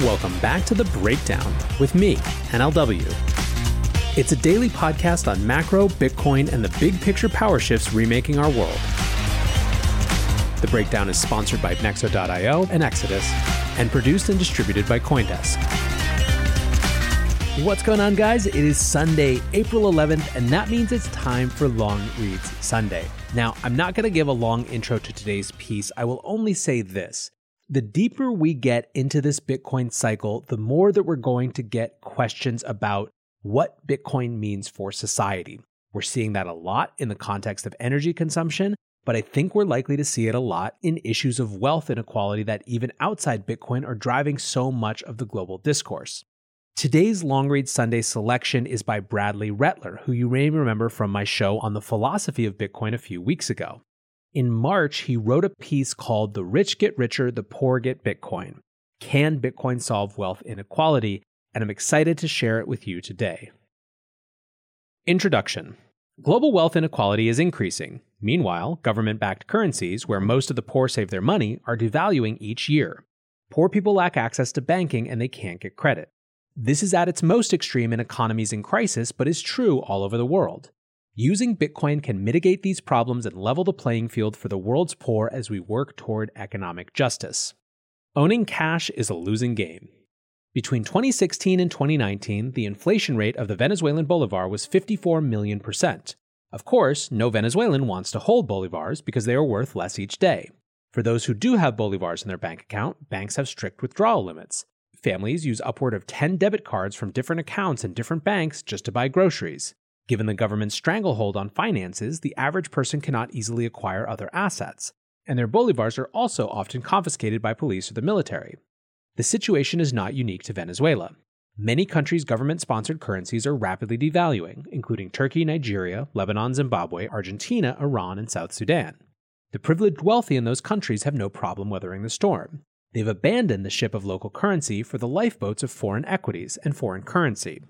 Welcome back to The Breakdown with me, NLW. It's a daily podcast on macro, Bitcoin, and the big picture power shifts remaking our world. The Breakdown is sponsored by Nexo.io and Exodus, and produced and distributed by Coindesk. What's going on, guys? It is Sunday, April 11th, and that means it's time for Long Reads Sunday. Now, I'm not going to give a long intro to today's piece. I will only say this. The deeper we get into this Bitcoin cycle, the more that we're going to get questions about what Bitcoin means for society. We're seeing that a lot in the context of energy consumption, but I think we're likely to see it a lot in issues of wealth inequality that even outside Bitcoin are driving so much of the global discourse. Today's Long Read Sunday selection is by Bradley Rettler, who you may remember from my show on the philosophy of Bitcoin a few weeks ago. In March, he wrote a piece called The Rich Get Richer, The Poor Get Bitcoin. Can Bitcoin solve wealth inequality? And I'm excited to share it with you today. Introduction Global wealth inequality is increasing. Meanwhile, government backed currencies, where most of the poor save their money, are devaluing each year. Poor people lack access to banking and they can't get credit. This is at its most extreme in economies in crisis, but is true all over the world. Using Bitcoin can mitigate these problems and level the playing field for the world's poor as we work toward economic justice. Owning cash is a losing game. Between 2016 and 2019, the inflation rate of the Venezuelan bolivar was 54 million percent. Of course, no Venezuelan wants to hold bolivars because they are worth less each day. For those who do have bolivars in their bank account, banks have strict withdrawal limits. Families use upward of 10 debit cards from different accounts in different banks just to buy groceries. Given the government's stranglehold on finances, the average person cannot easily acquire other assets, and their bolivars are also often confiscated by police or the military. The situation is not unique to Venezuela. Many countries' government sponsored currencies are rapidly devaluing, including Turkey, Nigeria, Lebanon, Zimbabwe, Argentina, Iran, and South Sudan. The privileged wealthy in those countries have no problem weathering the storm. They've abandoned the ship of local currency for the lifeboats of foreign equities and foreign currency.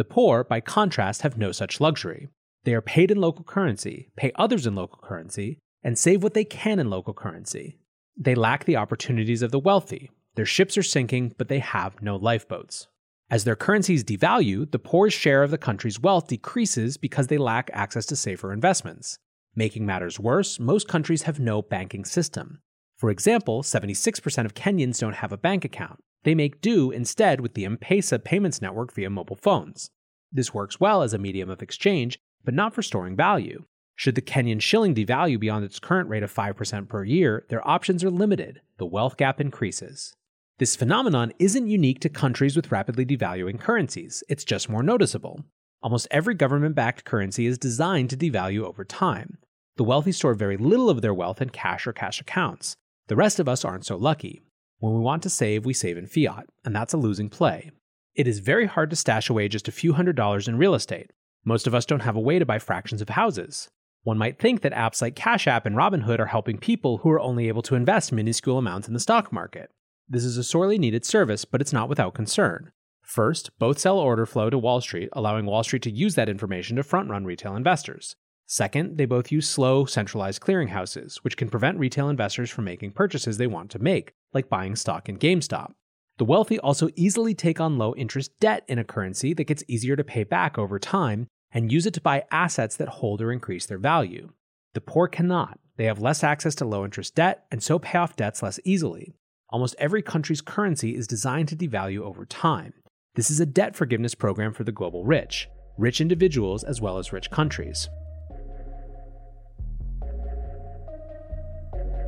The poor, by contrast, have no such luxury. They are paid in local currency, pay others in local currency, and save what they can in local currency. They lack the opportunities of the wealthy. Their ships are sinking, but they have no lifeboats. As their currencies devalue, the poor's share of the country's wealth decreases because they lack access to safer investments. Making matters worse, most countries have no banking system. For example, 76% of Kenyans don't have a bank account. They make do instead with the M Pesa payments network via mobile phones. This works well as a medium of exchange, but not for storing value. Should the Kenyan shilling devalue beyond its current rate of 5% per year, their options are limited. The wealth gap increases. This phenomenon isn't unique to countries with rapidly devaluing currencies, it's just more noticeable. Almost every government backed currency is designed to devalue over time. The wealthy store very little of their wealth in cash or cash accounts. The rest of us aren't so lucky. When we want to save, we save in fiat, and that's a losing play. It is very hard to stash away just a few hundred dollars in real estate. Most of us don't have a way to buy fractions of houses. One might think that apps like Cash App and Robinhood are helping people who are only able to invest minuscule amounts in the stock market. This is a sorely needed service, but it's not without concern. First, both sell order flow to Wall Street, allowing Wall Street to use that information to front run retail investors. Second, they both use slow, centralized clearinghouses, which can prevent retail investors from making purchases they want to make, like buying stock in GameStop. The wealthy also easily take on low interest debt in a currency that gets easier to pay back over time and use it to buy assets that hold or increase their value. The poor cannot. They have less access to low interest debt and so pay off debts less easily. Almost every country's currency is designed to devalue over time. This is a debt forgiveness program for the global rich, rich individuals as well as rich countries.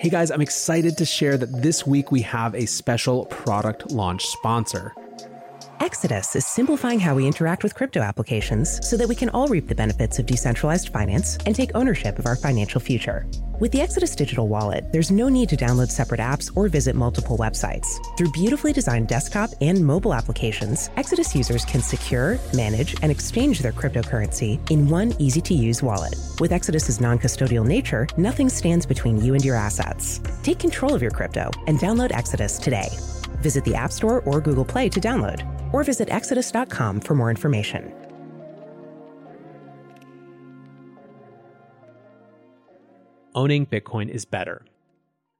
Hey guys, I'm excited to share that this week we have a special product launch sponsor. Exodus is simplifying how we interact with crypto applications so that we can all reap the benefits of decentralized finance and take ownership of our financial future. With the Exodus digital wallet, there's no need to download separate apps or visit multiple websites. Through beautifully designed desktop and mobile applications, Exodus users can secure, manage, and exchange their cryptocurrency in one easy to use wallet. With Exodus's non custodial nature, nothing stands between you and your assets. Take control of your crypto and download Exodus today. Visit the App Store or Google Play to download or visit exodus.com for more information. Owning Bitcoin is better.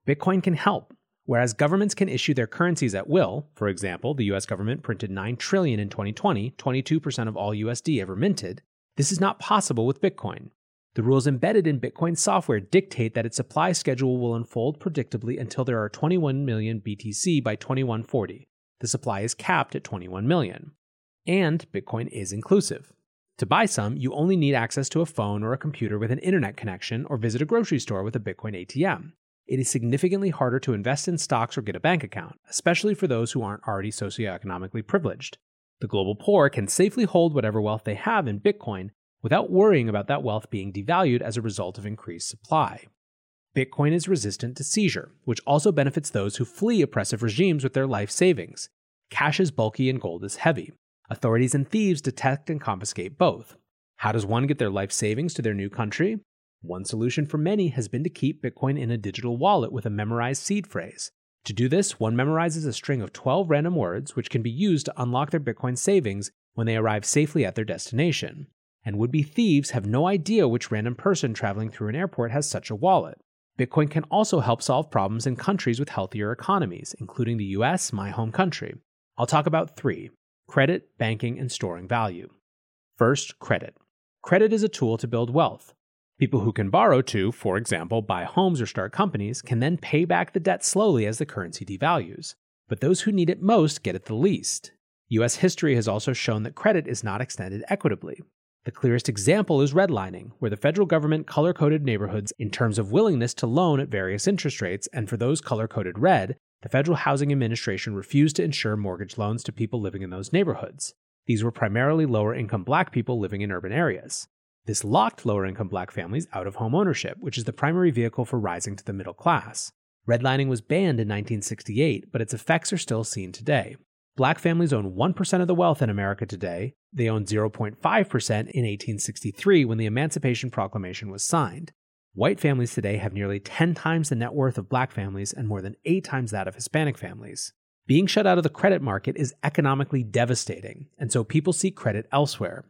Bitcoin can help. Whereas governments can issue their currencies at will, for example, the US government printed 9 trillion in 2020, 22% of all USD ever minted, this is not possible with Bitcoin. The rules embedded in Bitcoin software dictate that its supply schedule will unfold predictably until there are 21 million BTC by 2140, the supply is capped at 21 million. And Bitcoin is inclusive. To buy some, you only need access to a phone or a computer with an internet connection or visit a grocery store with a Bitcoin ATM. It is significantly harder to invest in stocks or get a bank account, especially for those who aren't already socioeconomically privileged. The global poor can safely hold whatever wealth they have in Bitcoin without worrying about that wealth being devalued as a result of increased supply. Bitcoin is resistant to seizure, which also benefits those who flee oppressive regimes with their life savings. Cash is bulky and gold is heavy. Authorities and thieves detect and confiscate both. How does one get their life savings to their new country? One solution for many has been to keep Bitcoin in a digital wallet with a memorized seed phrase. To do this, one memorizes a string of 12 random words which can be used to unlock their Bitcoin savings when they arrive safely at their destination. And would be thieves have no idea which random person traveling through an airport has such a wallet. Bitcoin can also help solve problems in countries with healthier economies, including the US, my home country. I'll talk about three credit, banking, and storing value. First, credit. Credit is a tool to build wealth. People who can borrow to, for example, buy homes or start companies, can then pay back the debt slowly as the currency devalues. But those who need it most get it the least. US history has also shown that credit is not extended equitably. The clearest example is redlining, where the federal government color coded neighborhoods in terms of willingness to loan at various interest rates, and for those color coded red, the Federal Housing Administration refused to insure mortgage loans to people living in those neighborhoods. These were primarily lower income black people living in urban areas. This locked lower income black families out of home ownership, which is the primary vehicle for rising to the middle class. Redlining was banned in 1968, but its effects are still seen today. Black families own 1% of the wealth in America today. They owned 0.5% in 1863 when the Emancipation Proclamation was signed. White families today have nearly 10 times the net worth of black families and more than 8 times that of Hispanic families. Being shut out of the credit market is economically devastating, and so people seek credit elsewhere.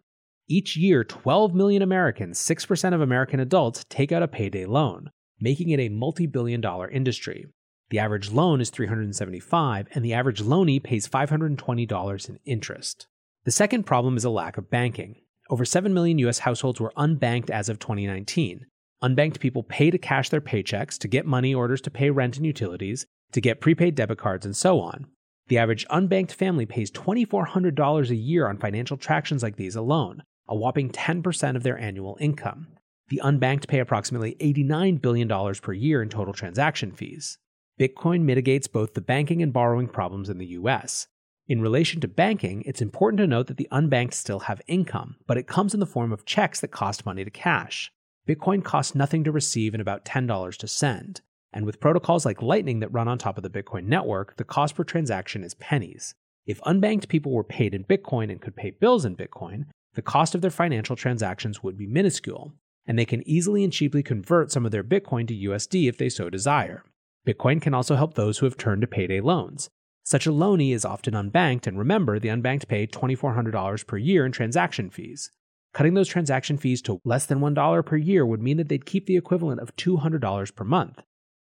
Each year, 12 million Americans, 6% of American adults, take out a payday loan, making it a multi billion dollar industry. The average loan is 375, and the average loanee pays $520 in interest. The second problem is a lack of banking. Over 7 million US households were unbanked as of 2019. Unbanked people pay to cash their paychecks, to get money orders to pay rent and utilities, to get prepaid debit cards, and so on. The average unbanked family pays $2,400 a year on financial transactions like these alone, a whopping 10% of their annual income. The unbanked pay approximately $89 billion per year in total transaction fees. Bitcoin mitigates both the banking and borrowing problems in the US. In relation to banking, it's important to note that the unbanked still have income, but it comes in the form of checks that cost money to cash. Bitcoin costs nothing to receive and about $10 to send. And with protocols like Lightning that run on top of the Bitcoin network, the cost per transaction is pennies. If unbanked people were paid in Bitcoin and could pay bills in Bitcoin, the cost of their financial transactions would be minuscule, and they can easily and cheaply convert some of their Bitcoin to USD if they so desire. Bitcoin can also help those who have turned to payday loans. Such a loanee is often unbanked, and remember, the unbanked pay $2,400 per year in transaction fees. Cutting those transaction fees to less than $1 per year would mean that they'd keep the equivalent of $200 per month.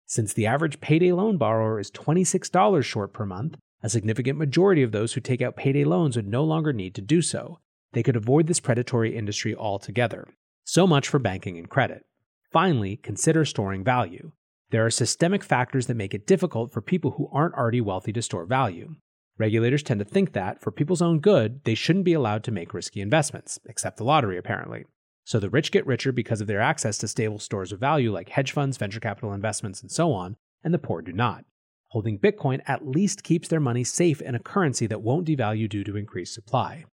Since the average payday loan borrower is $26 short per month, a significant majority of those who take out payday loans would no longer need to do so. They could avoid this predatory industry altogether. So much for banking and credit. Finally, consider storing value. There are systemic factors that make it difficult for people who aren't already wealthy to store value. Regulators tend to think that, for people's own good, they shouldn't be allowed to make risky investments, except the lottery apparently. So the rich get richer because of their access to stable stores of value like hedge funds, venture capital investments, and so on, and the poor do not. Holding Bitcoin at least keeps their money safe in a currency that won't devalue due to increased supply.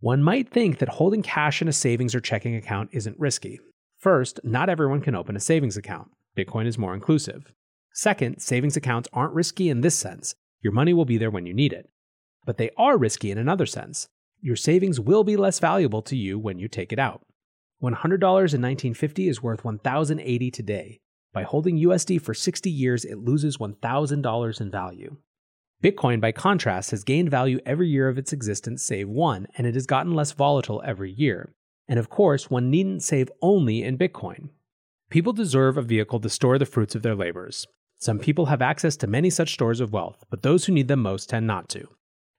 One might think that holding cash in a savings or checking account isn't risky. First, not everyone can open a savings account. Bitcoin is more inclusive. Second, savings accounts aren't risky in this sense. Your money will be there when you need it. But they are risky in another sense. Your savings will be less valuable to you when you take it out. $100 in 1950 is worth 1080 today. By holding USD for 60 years, it loses $1,000 in value. Bitcoin, by contrast, has gained value every year of its existence save one, and it has gotten less volatile every year. And of course, one needn't save only in Bitcoin. People deserve a vehicle to store the fruits of their labors. Some people have access to many such stores of wealth, but those who need them most tend not to.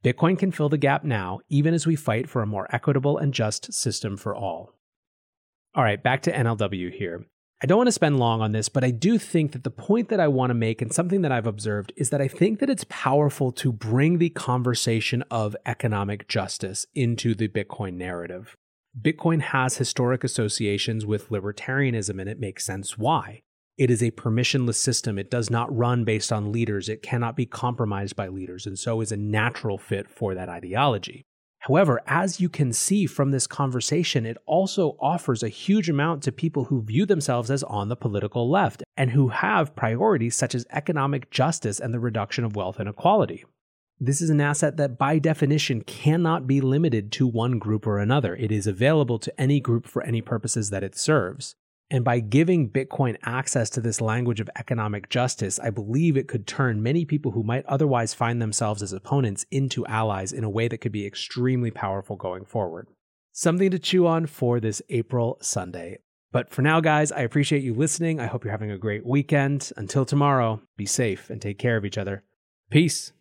Bitcoin can fill the gap now, even as we fight for a more equitable and just system for all. All right, back to NLW here. I don't want to spend long on this, but I do think that the point that I want to make and something that I've observed is that I think that it's powerful to bring the conversation of economic justice into the Bitcoin narrative. Bitcoin has historic associations with libertarianism, and it makes sense why. It is a permissionless system. It does not run based on leaders. It cannot be compromised by leaders, and so is a natural fit for that ideology. However, as you can see from this conversation, it also offers a huge amount to people who view themselves as on the political left and who have priorities such as economic justice and the reduction of wealth inequality. This is an asset that, by definition, cannot be limited to one group or another. It is available to any group for any purposes that it serves. And by giving Bitcoin access to this language of economic justice, I believe it could turn many people who might otherwise find themselves as opponents into allies in a way that could be extremely powerful going forward. Something to chew on for this April Sunday. But for now, guys, I appreciate you listening. I hope you're having a great weekend. Until tomorrow, be safe and take care of each other. Peace.